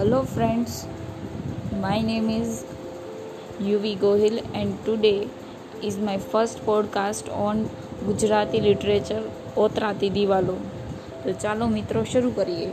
Hello, friends. My name is Yuvi Gohil, and today is my first podcast on Gujarati literature Otrati Diwalo તો ચાલો મિત્રો શરૂ કરીએ